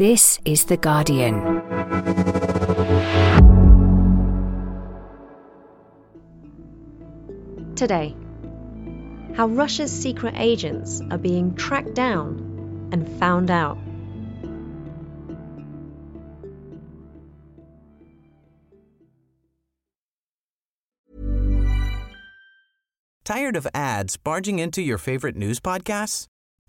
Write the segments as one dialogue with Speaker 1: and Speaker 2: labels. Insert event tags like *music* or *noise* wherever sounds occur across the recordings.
Speaker 1: This is The Guardian.
Speaker 2: Today, how Russia's secret agents are being tracked down and found out.
Speaker 3: Tired of ads barging into your favorite news podcasts?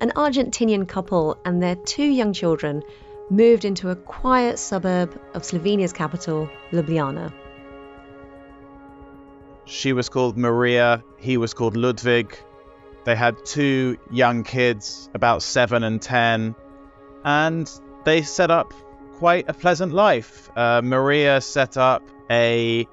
Speaker 2: an Argentinian couple and their two young children moved into a quiet suburb of Slovenia's capital, Ljubljana.
Speaker 4: She was called Maria, he was called Ludwig. They had two young kids, about seven and ten, and they set up quite a pleasant life. Uh, Maria set up a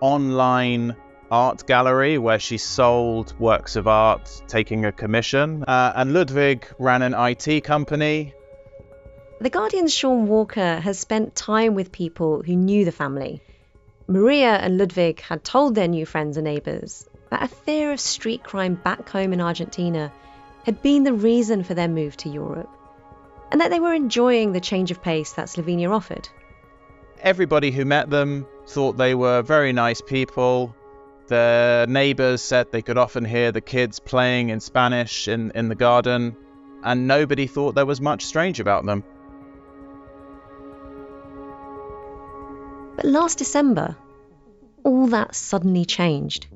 Speaker 4: online art gallery where she sold works of art, taking a commission. Uh, and Ludwig ran an IT company.
Speaker 2: The Guardian's Shaun Walker has spent time with people who knew the family. Maria and Ludwig had told their new friends and neighbours that a fear of street crime back home in Argentina had been the reason for their move to Europe, and that they were enjoying the change of pace that Slovenia offered.
Speaker 4: Everybody who met them thought they were very nice people. The neighbors said they could often hear the kids playing in Spanish in, in the garden, and nobody thought there was much strange about them.
Speaker 2: But last December, all that suddenly changed.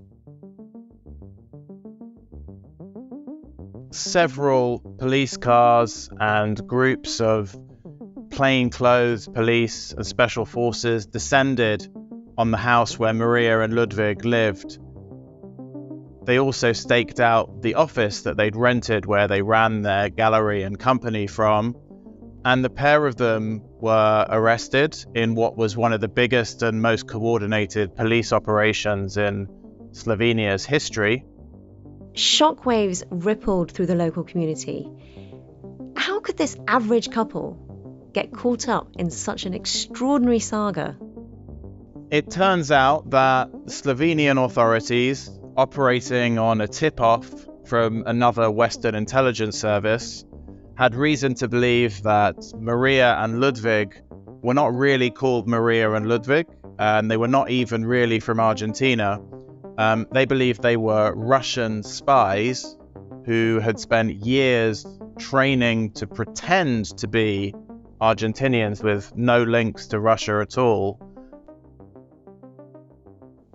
Speaker 4: Several police cars and groups of plainclothes police and special forces descended on the house where Maria and Ludwig lived. They also staked out the office that they'd rented where they ran their gallery and company from, and the pair of them were arrested in what was one of the biggest and most coordinated police operations in Slovenia's history.
Speaker 2: Shockwaves rippled through the local community. How could this average couple get caught up in such an extraordinary saga?
Speaker 4: It turns out that Slovenian authorities, operating on a tip off from another Western intelligence service, had reason to believe that Maria and Ludwig were not really called Maria and Ludwig, and they were not even really from Argentina. Um, they believed they were Russian spies who had spent years training to pretend to be Argentinians with no links to Russia at all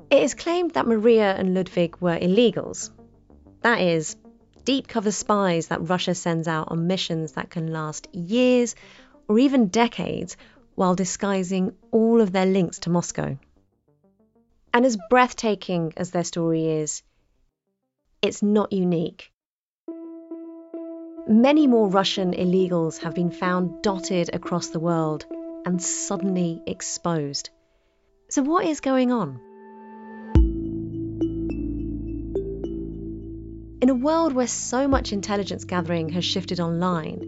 Speaker 2: it is claimed that Maria and Ludwig were illegals. That is, deep cover spies that Russia sends out on missions that can last years or even decades while disguising all of their links to Moscow. And as breathtaking as their story is, it's not unique. Many more Russian illegals have been found dotted across the world and suddenly exposed. So, what is going on? In a world where so much intelligence gathering has shifted online,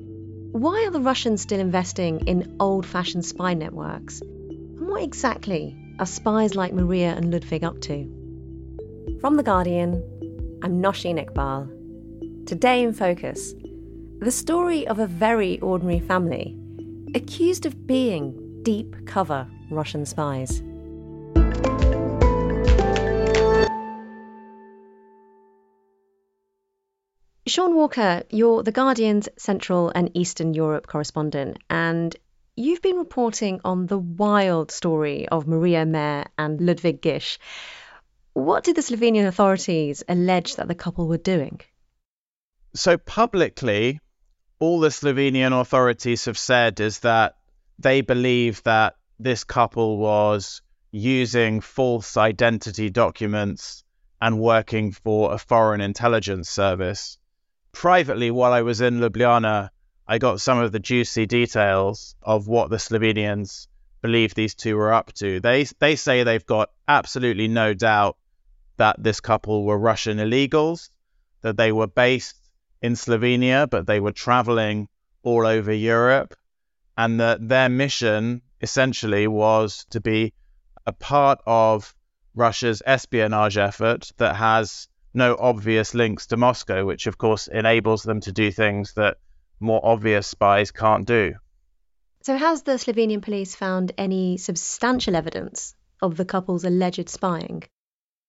Speaker 2: why are the Russians still investing in old fashioned spy networks? And what exactly are spies like Maria and Ludwig up to? From The Guardian, I'm Nosheen Iqbal. Today in Focus, the story of a very ordinary family accused of being deep cover Russian spies. Shaun Walker, you're The Guardian's Central and Eastern Europe correspondent, and you've been reporting on the wild story of Maria Mayer and Ludwig Gisch. What did the Slovenian authorities allege that the couple were doing?
Speaker 4: So, publicly, all the Slovenian authorities have said is that they believe that this couple was using false identity documents and working for a foreign intelligence service privately, while I was in Ljubljana, I got some of the juicy details of what the Slovenians believe these two were up to. They they say they've got absolutely no doubt that this couple were Russian illegals, that they were based in Slovenia, but they were traveling all over Europe, and that their mission essentially was to be a part of Russia's espionage effort that has no obvious links to Moscow, which of course enables them to do things that more obvious spies can't do.
Speaker 2: So, has the Slovenian police found any substantial evidence of the couple's alleged spying?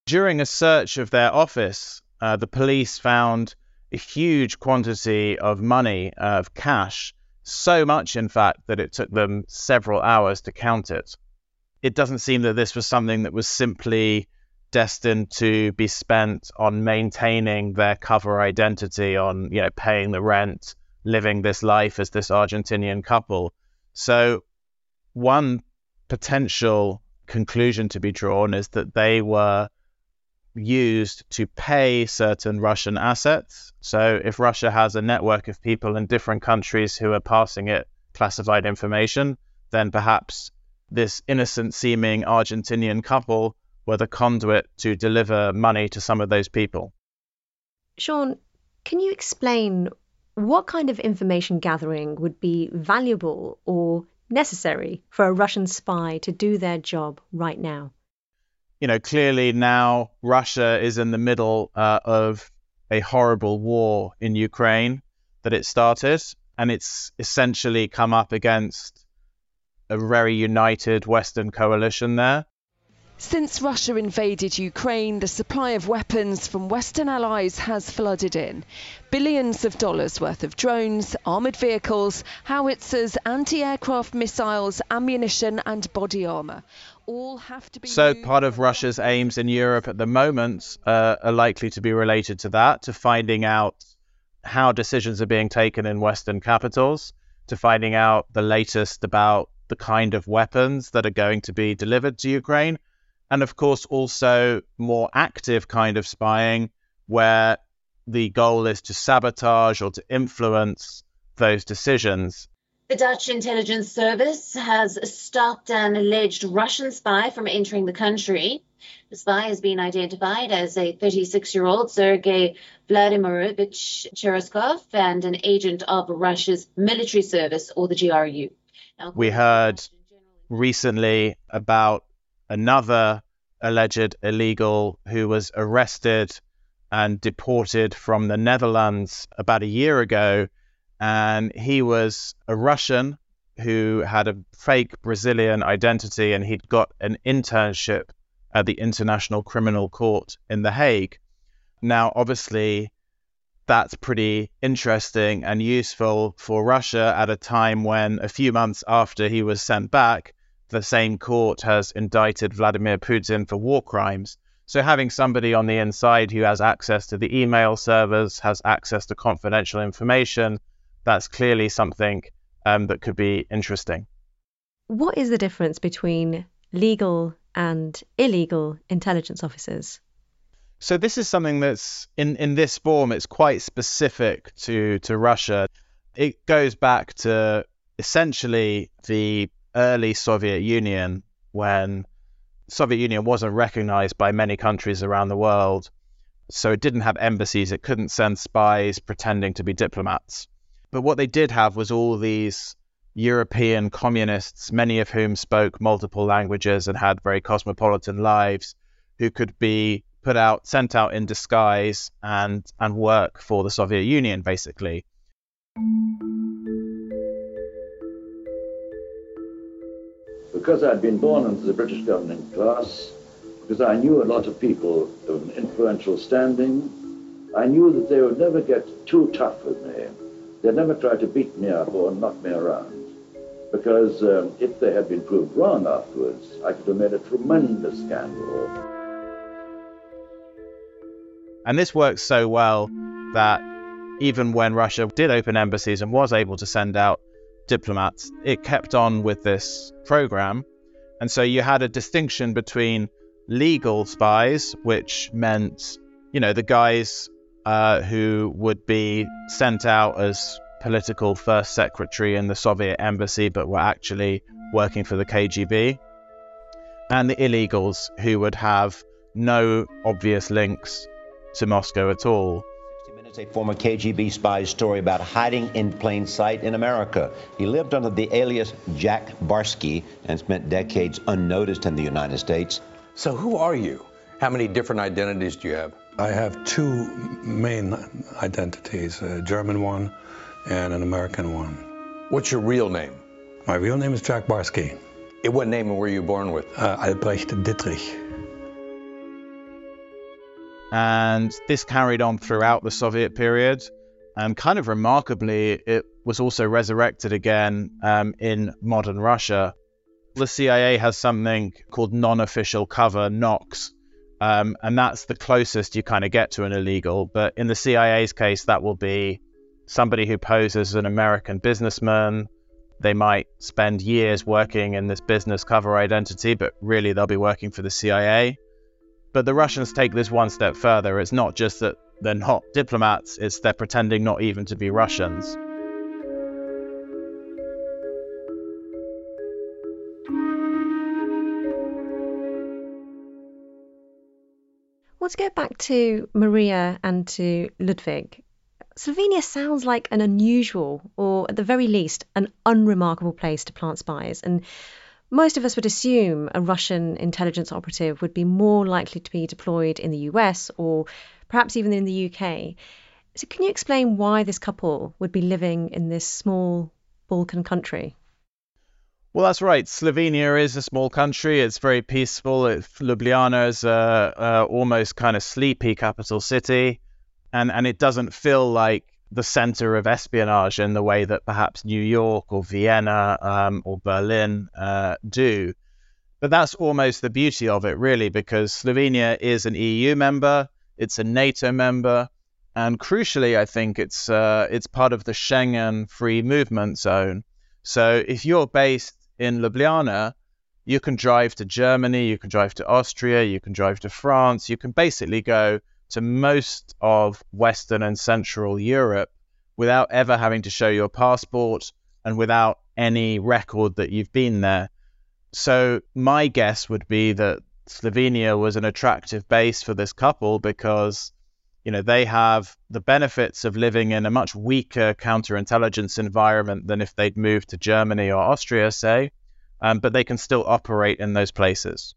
Speaker 4: During a search of their office, uh, the police found a huge quantity of money, uh, of cash, so much, in fact, that it took them several hours to count it. It doesn't seem that this was something that was simply destined to be spent on maintaining their cover identity, on you know paying the rent, living this life as this Argentinian couple. So, one potential conclusion to be drawn is that they were used to pay certain Russian assets. So, if Russia has a network of people in different countries who are passing it classified information, then perhaps this innocent seeming Argentinian couple were the conduit to deliver money to some of those people.
Speaker 2: Shaun, can you explain what kind of information gathering would be valuable or necessary for a Russian spy to do their job right now?
Speaker 4: You know, clearly now Russia is in the middle uh, of a horrible war in Ukraine that it started, and it's essentially come up against a very united Western coalition there.
Speaker 1: Since Russia invaded Ukraine, the supply of weapons from Western allies has flooded in. Billions of dollars worth of drones, armoured vehicles, howitzers, anti aircraft missiles, ammunition, and body armour. All have to be.
Speaker 4: So, part of Russia's aims in Europe at the moment uh, are likely to be related to that, to finding out how decisions are being taken in Western capitals, to finding out the latest about the kind of weapons that are going to be delivered to Ukraine and of course also more active kind of spying where the goal is to sabotage or to influence those decisions.
Speaker 5: The Dutch intelligence service has stopped an alleged Russian spy from entering the country. The spy has been identified as a 36 year old Sergei Vladimirovich Cherkasov and an agent of Russia's military service or the GRU.
Speaker 4: Now, we heard recently about another alleged illegal who was arrested and deported from the Netherlands about a year ago. And he was a Russian who had a fake Brazilian identity and he'd got an internship at the International Criminal Court in The Hague. Now, obviously, that's pretty interesting and useful for Russia at a time when, a few months after he was sent back, the same court has indicted Vladimir Putin for war crimes. So having somebody on the inside who has access to the email servers, has access to confidential information, that's clearly something um, that could be interesting.
Speaker 2: What is the difference between legal and illegal intelligence officers?
Speaker 4: So this is something that's in, in this form, it's quite specific to, to Russia. It goes back to essentially the early Soviet Union when Soviet Union wasn't recognized by many countries around the world. So it didn't have embassies, it couldn't send spies pretending to be diplomats. But what they did have was all these European communists, many of whom spoke multiple languages and had very cosmopolitan lives, who could be put out, sent out in disguise and, and work for the Soviet Union, basically.
Speaker 6: Because I'd been born into the British governing class, because I knew a lot of people of influential standing, I knew that they would never get too tough with me. They'd never try to beat me up or knock me around. Because um, if they had been proved wrong afterwards, I could have made a tremendous scandal.
Speaker 4: And this worked so well that even when Russia did open embassies and was able to send out diplomats, it kept on with this program. And so you had a distinction between legal spies, which meant, you know, the guys uh, who would be sent out as political first secretary in the Soviet embassy, but were actually working for the KGB, and the illegals who would have no obvious links to Moscow at all.
Speaker 7: It's a former KGB spy's story about hiding in plain sight in America. He lived under the alias Jack Barsky and spent decades unnoticed in the United States.
Speaker 8: So, who are you? How many different identities do you have?
Speaker 9: I have two main identities a German one and an American one.
Speaker 8: What's your real name?
Speaker 9: My real name is Jack Barsky.
Speaker 8: What name were you born with?
Speaker 9: Uh, Albrecht Dittrich.
Speaker 4: And this carried on throughout the Soviet period. And kind of remarkably, it was also resurrected again um, in modern Russia. The CIA has something called non official cover, NOCS, um, and that's the closest you kind of get to an illegal. But in the CIA's case, that will be somebody who poses as an American businessman. They might spend years working in this business cover identity, but really they'll be working for the CIA. But the Russians take this one step further. It's not just that they're not diplomats, it's they're pretending not even to be Russians.
Speaker 2: Let's go back to Maria and to Ludwig. Slovenia sounds like an unusual, or at the very least, an unremarkable place to plant spies. And most of us would assume a Russian intelligence operative would be more likely to be deployed in the US or perhaps even in the UK. So, can you explain why this couple would be living in this small Balkan country?
Speaker 4: Well, that's right. Slovenia is a small country. It's very peaceful. It, Ljubljana is a, a almost kind of sleepy capital city, and and it doesn't feel like the center of espionage in the way that perhaps New York or Vienna um, or Berlin uh, do. But that's almost the beauty of it, really, because Slovenia is an EU member, it's a NATO member, and crucially, I think it's uh, it's part of the Schengen free movement zone. So if you're based in Ljubljana, you can drive to Germany, you can drive to Austria, you can drive to France, you can basically go to most of Western and Central Europe without ever having to show your passport and without any record that you've been there. So, my guess would be that Slovenia was an attractive base for this couple because, you know, they have the benefits of living in a much weaker counterintelligence environment than if they'd moved to Germany or Austria, say, um, but they can still operate in those places.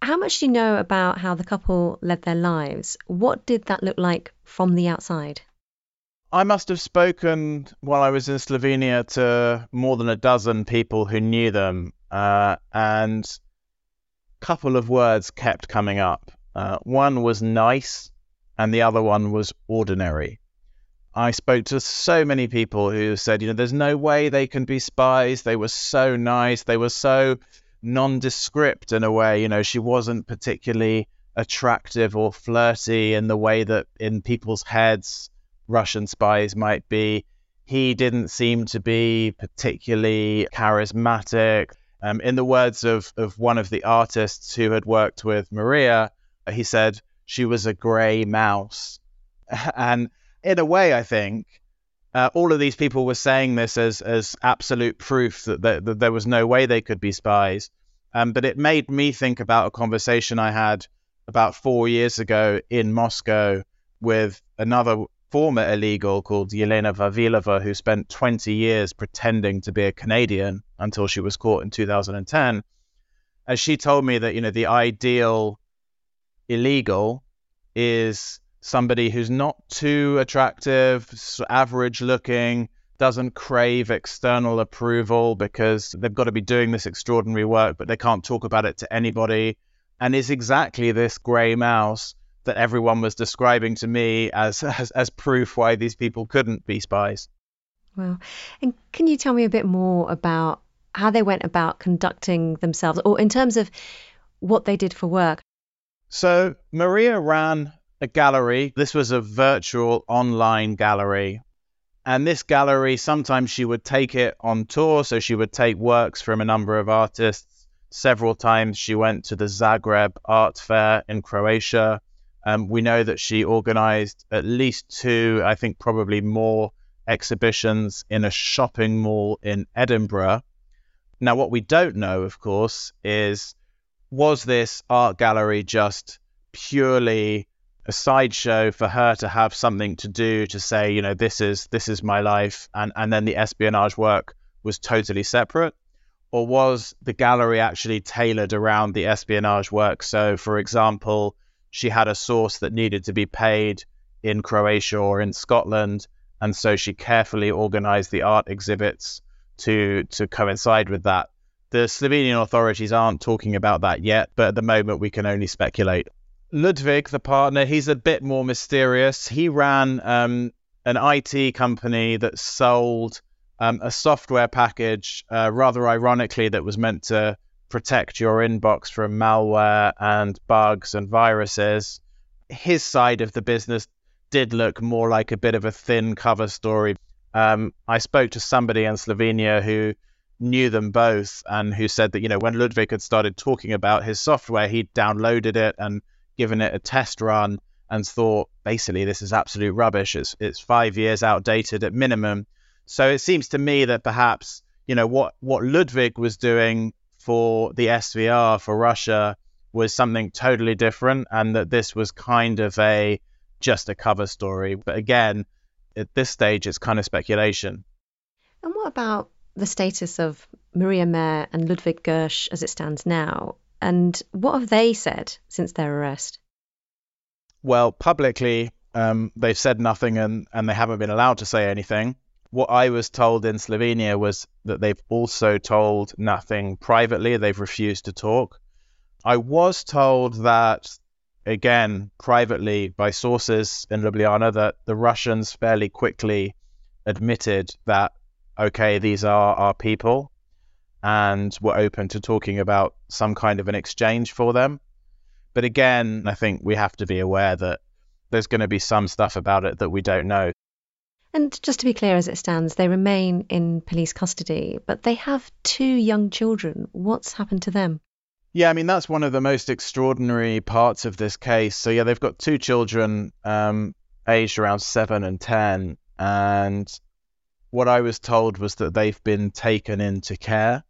Speaker 2: How much do you know about how the couple led their lives? What did that look like from the outside?
Speaker 4: I must have spoken while I was in Slovenia to more than a dozen people who knew them, uh, and a couple of words kept coming up. Uh, one was nice, and the other one was ordinary. I spoke to so many people who said, you know, there's no way they can be spies. They were so nice. They were so nondescript in a way. You know, she wasn't particularly attractive or flirty in the way that in people's heads Russian spies might be. He didn't seem to be particularly charismatic. Um, in the words of, of one of the artists who had worked with Maria, he said she was a grey mouse. *laughs* And in a way, I think uh, all of these people were saying this as as absolute proof that, that, that there was no way they could be spies. Um, but it made me think about a conversation I had about four years ago in Moscow with another former illegal called Yelena Vavilova, who spent 20 years pretending to be a Canadian until she was caught in 2010. And she told me that, you know, the ideal illegal is somebody who's not too attractive, average looking, doesn't crave external approval because they've got to be doing this extraordinary work, but they can't talk about it to anybody, and is exactly this grey mouse that everyone was describing to me as, *laughs* as, as proof why these people couldn't be spies.
Speaker 2: Wow. And can you tell me a bit more about how they went about conducting themselves, or in terms of what they did for work?
Speaker 4: So Maria ran a gallery. This was a virtual online gallery. And this gallery, sometimes she would take it on tour. So she would take works from a number of artists. Several times she went to the Zagreb Art Fair in Croatia. Um, we know that she organized at least two, I think probably more, exhibitions in a shopping mall in Edinburgh. Now, what we don't know, of course, is was this art gallery just purely a sideshow for her to have something to do to say, you know, this is this is my life, and and then the espionage work was totally separate, or was the gallery actually tailored around the espionage work? So, for example, she had a source that needed to be paid in Croatia or in Scotland, and so she carefully organized the art exhibits to to coincide with that. The Slovenian authorities aren't talking about that yet, but at the moment we can only speculate. Ludwig, the partner, he's a bit more mysterious. He ran um, an IT company that sold um, a software package, uh, rather ironically, that was meant to protect your inbox from malware and bugs and viruses. His side of the business did look more like a bit of a thin cover story. Um, I spoke to somebody in Slovenia who knew them both and who said that, you know, when Ludwig had started talking about his software, he'd downloaded it and given it a test run and thought, basically, this is absolute rubbish. It's, it's five years outdated at minimum. So it seems to me that perhaps, you know, what, what Ludwig was doing for the SVR for Russia was something totally different and that this was kind of a just a cover story. But again, at this stage, it's kind of speculation.
Speaker 2: And what about the status of Maria Mayer and Ludwig Gersh as it stands now? And what have they said since their arrest?
Speaker 4: Well, publicly, um, they've said nothing and, and they haven't been allowed to say anything. What I was told in Slovenia was that they've also told nothing privately. They've refused to talk. I was told that again privately by sources in Ljubljana that the Russians fairly quickly admitted that okay, these are our people, and were open to talking about some kind of an exchange for them. But again, I think we have to be aware that there's going to be some stuff about it that we don't know.
Speaker 2: And just to be clear, as it stands, they remain in police custody, but they have two young children. What's happened to them?
Speaker 4: Yeah, I mean that's one of the most extraordinary parts of this case. So yeah, they've got two children, um, aged around seven and ten, and what I was told was that they've been taken into care.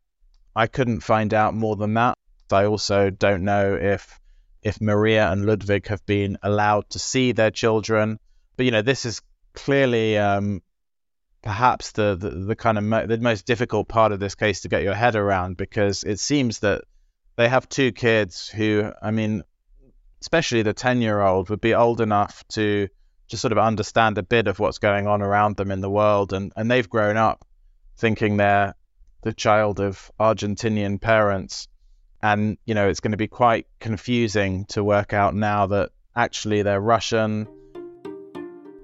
Speaker 4: I couldn't find out more than that. I also don't know if if Maria and Ludwig have been allowed to see their children. But you know, this is clearly um, perhaps the, the, the kind of mo- the most difficult part of this case to get your head around because it seems that they have two kids who, I mean, especially the 10 year old, would be old enough to just sort of understand a bit of what's going on around them in the world. And, and they've grown up thinking they're the child of Argentinian parents. And, you know, it's going to be quite confusing to work out now that actually they're Russian.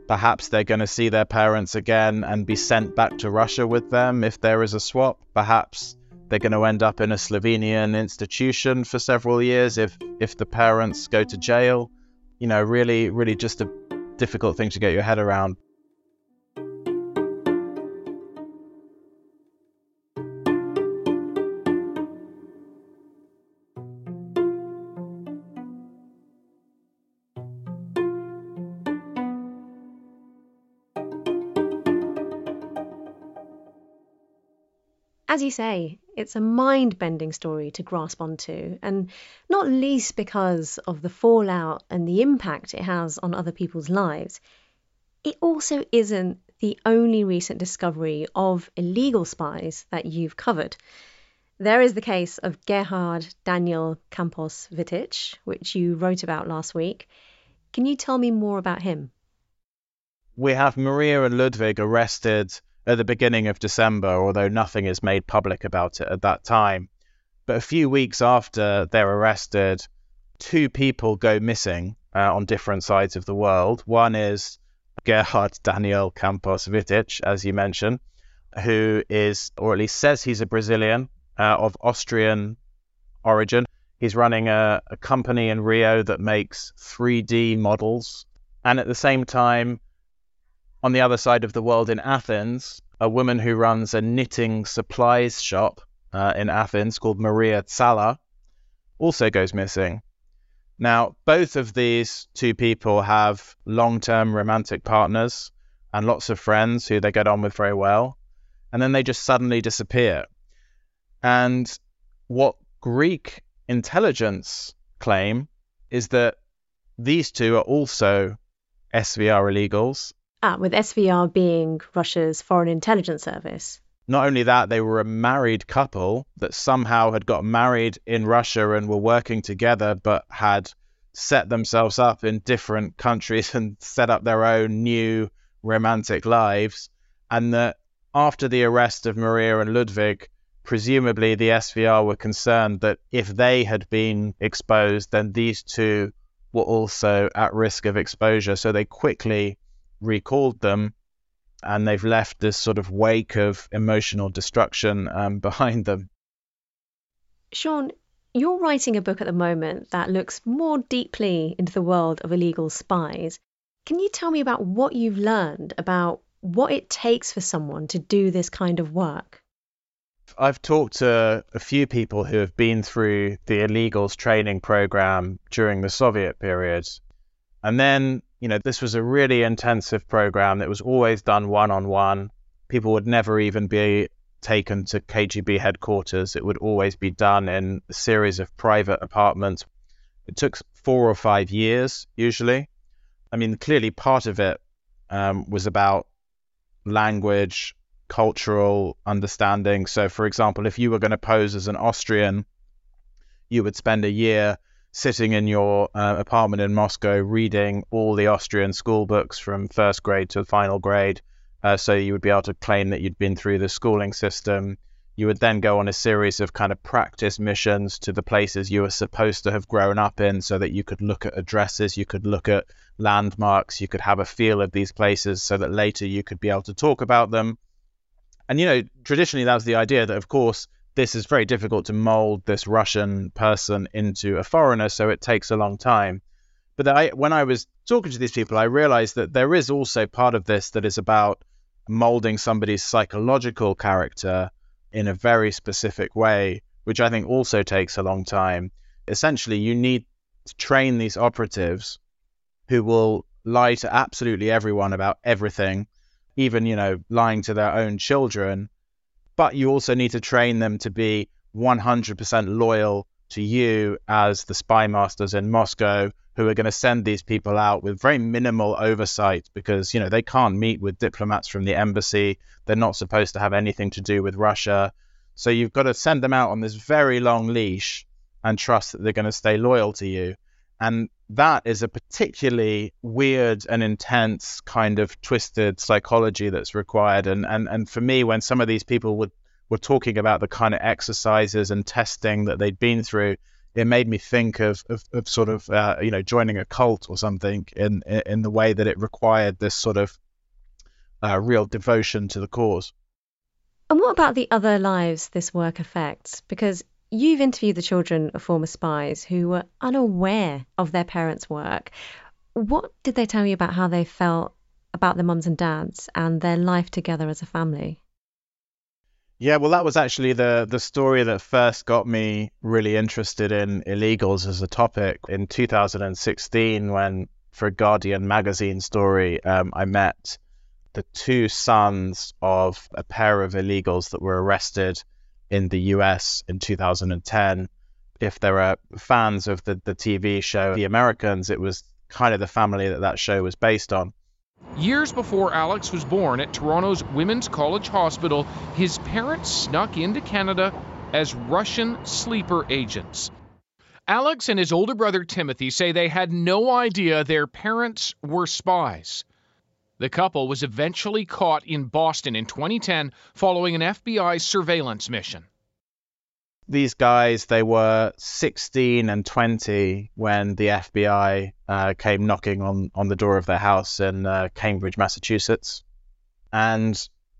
Speaker 4: Perhaps they're going to see their parents again and be sent back to Russia with them if there is a swap. Perhaps they're going to end up in a Slovenian institution for several years if if the parents go to jail. You know, really, really just a difficult thing to get your head around.
Speaker 2: As you say, it's a mind bending story to grasp onto, and not least because of the fallout and the impact it has on other people's lives. It also isn't the only recent discovery of illegal spies that you've covered. There is the case of Gerhard Daniel Campos Wittich, which you wrote about last week. Can you tell me more about him?
Speaker 4: We have Maria and Ludwig arrested at the beginning of December, although nothing is made public about it at that time. But a few weeks after they're arrested, two people go missing uh, on different sides of the world. One is Gerhard Daniel Campos Wittich, as you mentioned, who is, or at least says he's a Brazilian uh, of Austrian origin. He's running a, a company in Rio that makes 3D models. And at the same time, on the other side of the world in Athens, a woman who runs a knitting supplies shop uh, in Athens called Maria Tsalla also goes missing. Now, both of these two people have long term romantic partners. and lots of friends who they get on with very well, and then they just suddenly disappear. And what Greek intelligence claim is that these two are also SVR illegals.
Speaker 2: Ah, with SVR being Russia's Foreign Intelligence Service.
Speaker 4: Not only that, they were a married couple that somehow had got married in Russia and were working together, but had set themselves up in different countries *laughs* and set up their own new romantic lives. And that after the arrest of Maria and Ludwig, presumably the SVR were concerned that if they had been exposed, then these two were also at risk of exposure. So they quickly recalled them and they've left this sort of wake of emotional destruction um, *laughs* behind them.
Speaker 2: Shaun, you're writing a book at the moment that looks more deeply into the world of illegal spies. Can you tell me about what you've learned about what it takes for someone to do this kind of work?
Speaker 4: I've talked to a few people who have been through the illegals training program during the Soviet period. And then you know, this was a really intensive program that was always done one on one. People would never even be taken to KGB headquarters. It would always be done in a series of private apartments. It took four or five years, usually. I mean, clearly part of it um, was about language, cultural understanding. So, for example, if you were going to pose as an Austrian, you would spend a year sitting in your uh, apartment in Moscow reading all the Austrian school books from first grade to final grade. Uh, so you would be able to claim that you'd been through the schooling system. You would then go on a series of kind of practice missions to the places you were supposed to have grown up in so that you could look at addresses, you could look at landmarks, you could have a feel of these places so that later you could be able to talk about them. And, you know, traditionally that was the idea that, of course, this is very difficult to mold this Russian person into a foreigner, so it takes a long time. But I, when I was talking to these people, I realized that there is also part of this that is about molding somebody's psychological character in a very specific way, which I think also takes a long time. Essentially, you need to train these operatives who will lie to absolutely everyone about everything, even, you know, lying to their own children but you also need to train them to be 100% loyal to you as the spy masters in Moscow who are going to send these people out with very minimal oversight because you know they can't meet with diplomats from the embassy. They're not supposed to have anything to do with Russia. So you've got to send them out on this very long leash and trust that they're going to stay loyal to you and that is a particularly weird and intense kind of twisted psychology that's required. And, and, and for me, when some of these people would, were talking about the kind of exercises and testing that they'd been through, it made me think of, of, of sort of, uh, you know, joining a cult or something in, in the way that it required this sort of uh, real devotion to the cause.
Speaker 2: And what about the other lives this work affects? Because You've interviewed the children of former spies who were unaware of their parents' work. What did they tell you about how they felt about their mums and dads and their life together as a family?
Speaker 4: Yeah, well, that was actually the the story that first got me really interested in illegals as a topic in 2016 when for a Guardian magazine story um, I met the two sons of a pair of illegals that were arrested in the US in 2010. If there are fans of the, the TV show The Americans, it was kind of the family that that show was based on.
Speaker 10: Years before Alex was born at Toronto's Women's College Hospital, his parents snuck into Canada as Russian sleeper agents. Alex and his older brother Timothy say they had no idea their parents were spies. The couple was eventually caught in Boston in 2010 following an FBI surveillance mission.
Speaker 4: These guys, they were 16 and 20 when the FBI uh, came knocking on, on the door of their house in uh, Cambridge, Massachusetts. And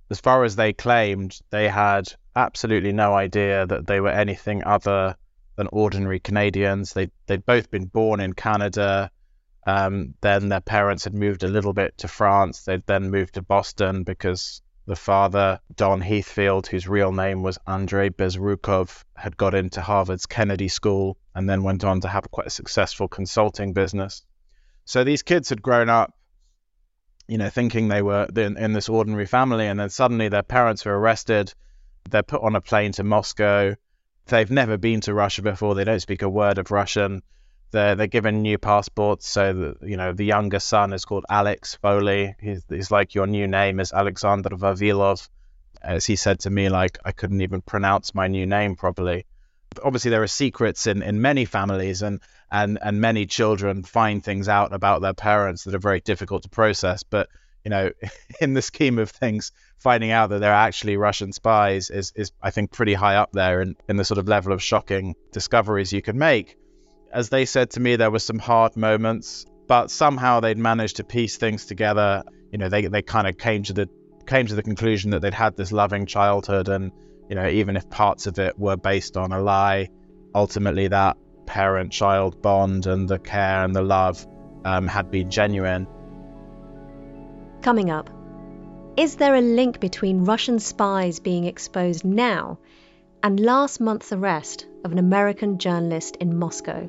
Speaker 4: as far as they claimed, they had absolutely no idea that they were anything other than ordinary Canadians. They, they'd both been born in Canada. Um, then their parents had moved a little bit to France. They'd then moved to Boston because the father, Don Heathfield, whose real name was Andrei Bezrukov, had got into Harvard's Kennedy School and then went on to have quite a successful consulting business. So these kids had grown up you know, thinking they were in, in this ordinary family, and then suddenly their parents were arrested. They're put on a plane to Moscow. They've never been to Russia before. They don't speak a word of Russian. They're they're given new passports. So the, you know the younger son is called Alex Foley. He's, he's like your new name is Alexander Vavilov. As he said to me, like I couldn't even pronounce my new name properly. Obviously, there are secrets in, in many families, and, and and many children find things out about their parents that are very difficult to process. But you know, *laughs* in the scheme of things, finding out that they're actually Russian spies is, is I think, pretty high up there in, in the sort of level of shocking discoveries you can make. As they said to me, there were some hard moments, but somehow they'd managed to piece things together. You know, they, they kind of came to the came to the conclusion that they'd had this loving childhood, and you know, even if parts of it were based on a lie, ultimately that parent-child bond and the care and the love um, had been genuine.
Speaker 2: Coming up, is there a link between Russian spies being exposed now and last month's arrest of an American journalist in Moscow?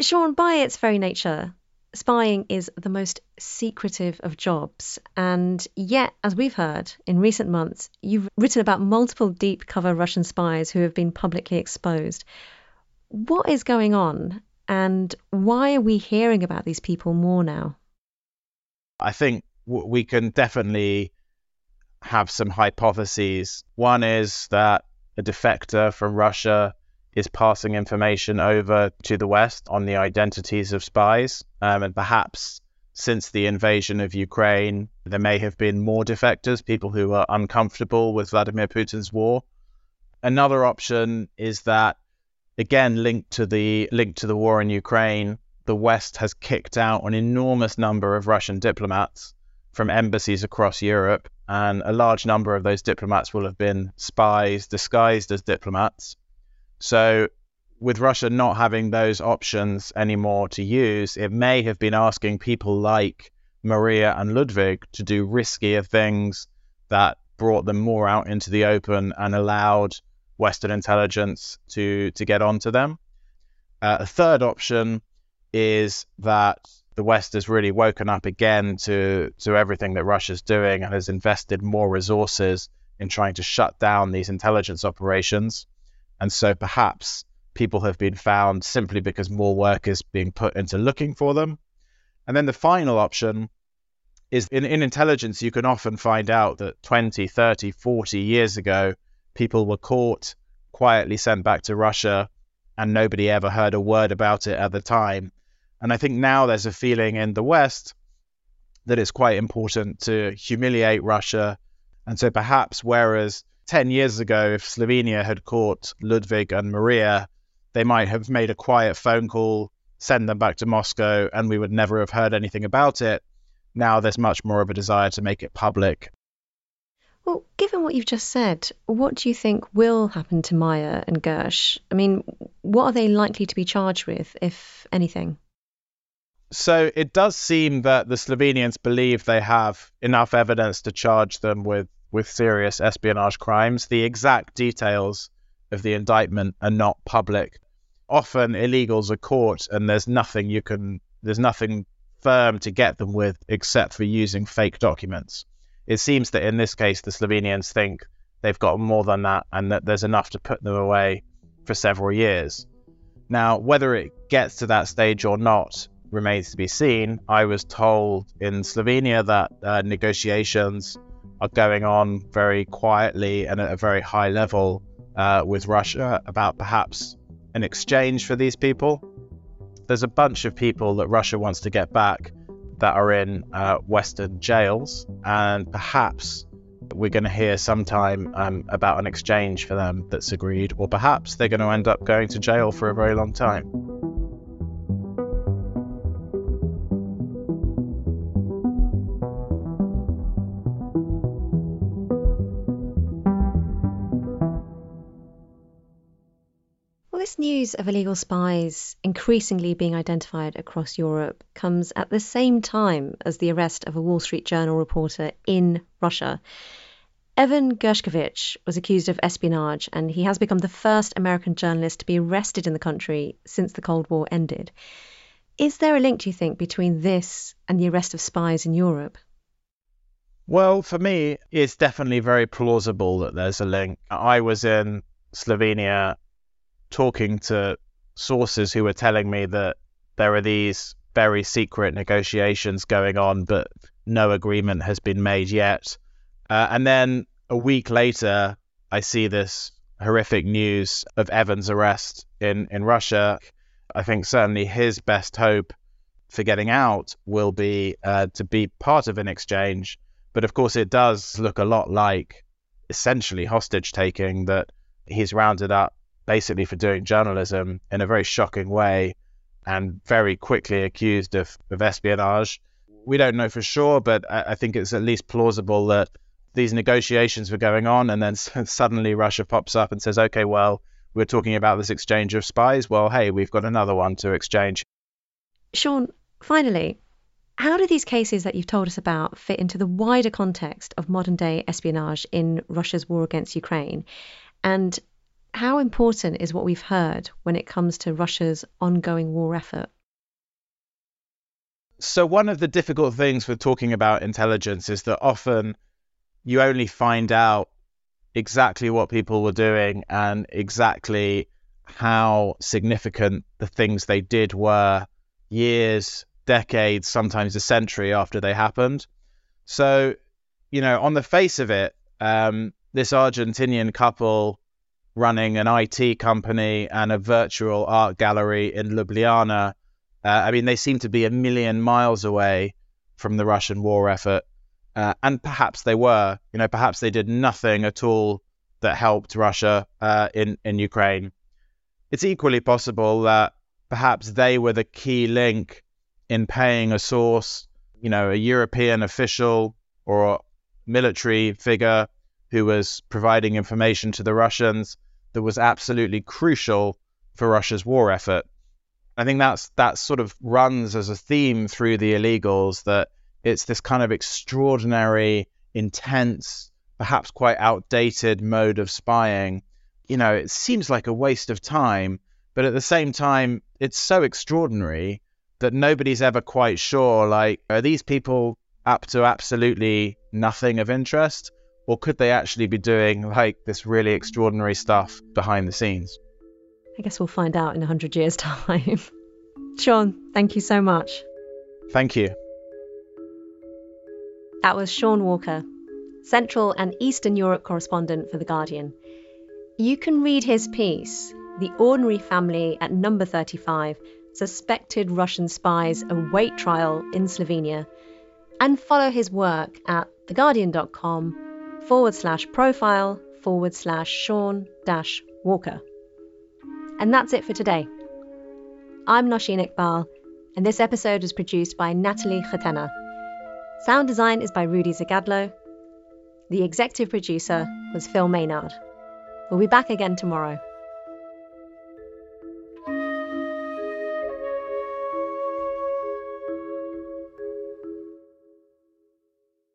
Speaker 2: Shaun, by its very nature, spying is the most secretive of jobs. And yet, as we've heard in recent months, you've written about multiple deep cover Russian spies who have been publicly exposed. What is going on, and why are we hearing about these people more now?
Speaker 4: I think we can definitely have some hypotheses. One is that a defector from Russia is passing information over to the West on the identities of spies. Um, and perhaps since the invasion of Ukraine, there may have been more defectors, people who are uncomfortable with Vladimir Putin's war. Another option is that, again, linked to the linked to the war in Ukraine, the West has kicked out an enormous number of Russian diplomats from embassies across Europe, and a large number of those diplomats will have been spies disguised as diplomats so, with Russia not having those options anymore to use, it may have been asking people like Maria and Ludwig to do riskier things that brought them more out into the open and allowed Western intelligence to, to get onto them. Uh, a third option is that the West has really woken up again to, to everything that Russia's doing and has invested more resources in trying to shut down these intelligence operations. And so perhaps people have been found simply because more work is being put into looking for them. And then the final option is in, in intelligence, you can often find out that 20, 30, 40 years ago, people were caught, quietly sent back to Russia, and nobody ever heard a word about it at the time. And I think now there's a feeling in the West that it's quite important to humiliate Russia. And so perhaps, whereas 10 years ago, if Slovenia had caught Ludwig and Maria, they might have made a quiet phone call, send them back to Moscow, and we would never have heard anything about it. Now there's much more of a desire to make it public.
Speaker 2: Well, given what you've just said, what do you think will happen to Mayer and Gisch? I mean, what are they likely to be charged with, if anything?
Speaker 4: So it does seem that the Slovenians believe they have enough evidence to charge them with, with serious espionage crimes. The exact details of the indictment are not public. Often illegals are caught and there's nothing you can there's nothing firm to get them with except for using fake documents. It seems that in this case, the Slovenians think they've got more than that and that there's enough to put them away for several years. Now, whether it gets to that stage or not remains to be seen. I was told in Slovenia that uh, negotiations are going on very quietly and at a very high level uh, with Russia about perhaps an exchange for these people there's a bunch of people that Russia wants to get back that are in uh, Western jails, and perhaps we're going to hear sometime um, about an exchange for them that's agreed, or perhaps they're going to end up going to jail for a very long time.
Speaker 2: This news of illegal spies increasingly being identified across Europe comes at the same time as the arrest of a Wall Street Journal reporter in Russia. Evan Gershkovich was accused of espionage, and he has become the first American journalist to be arrested in the country since the Cold War ended. Is there a link, do you think, between this and the arrest of spies in Europe?
Speaker 4: Well, for me, it's definitely very plausible that there's a link. I was in Slovenia talking to sources who were telling me that there are these very secret negotiations going on, but no agreement has been made yet. Uh, and then a week later, I see this horrific news of Evan's arrest in, in Russia. I think certainly his best hope for getting out will be uh, to be part of an exchange. But of course, it does look a lot like essentially hostage taking that he's rounded up basically for doing journalism in a very shocking way and very quickly accused of, of espionage. We don't know for sure, but I, I think it's at least plausible that these negotiations were going on, and then *laughs* suddenly Russia pops up and says, okay, well, we're talking about this exchange of spies. Well, hey, we've got another one to exchange.
Speaker 2: Shaun, finally, how do these cases that you've told us about fit into the wider context of modern day espionage in Russia's war against Ukraine? And how important is what we've heard when it comes to Russia's ongoing war effort?
Speaker 4: So, one of the difficult things with talking about intelligence is that often you only find out exactly what people were doing and exactly how significant the things they did were years, decades, sometimes a century after they happened. So, you know, on the face of it, um, this Argentinian couple running an IT company and a virtual art gallery in Ljubljana. Uh, I mean, they seem to be a million miles away from the Russian war effort. Uh, and perhaps they were. You know, perhaps they did nothing at all that helped Russia uh, in, in Ukraine. It's equally possible that perhaps they were the key link in paying a source, you know, a European official or military figure who was providing information to the Russians that was absolutely crucial for Russia's war effort. I think that's that sort of runs as a theme through the illegals that it's this kind of extraordinary, intense, perhaps quite outdated mode of spying. You know, it seems like a waste of time, but at the same time, it's so extraordinary that nobody's ever quite sure like, are these people up to absolutely nothing of interest? Or could they actually be doing like this really extraordinary stuff behind the scenes?
Speaker 2: I guess we'll find out in 100 years' *laughs* time. Shaun, thank you so much.
Speaker 4: Thank you.
Speaker 2: That was Shaun Walker, Central and Eastern Europe correspondent for The Guardian. You can read his piece, The Ordinary Family at Number 35 Suspected Russian Spies Await Trial in Slovenia, and follow his work at theguardian.com forward slash profile forward slash Shaun dash Walker. And that's it for today. I'm Nosheen Iqbal, and this episode was produced by Natalie Chetena. Sound design is by Rudy Zagadlo. The executive producer was Phil Maynard. We'll be back again tomorrow.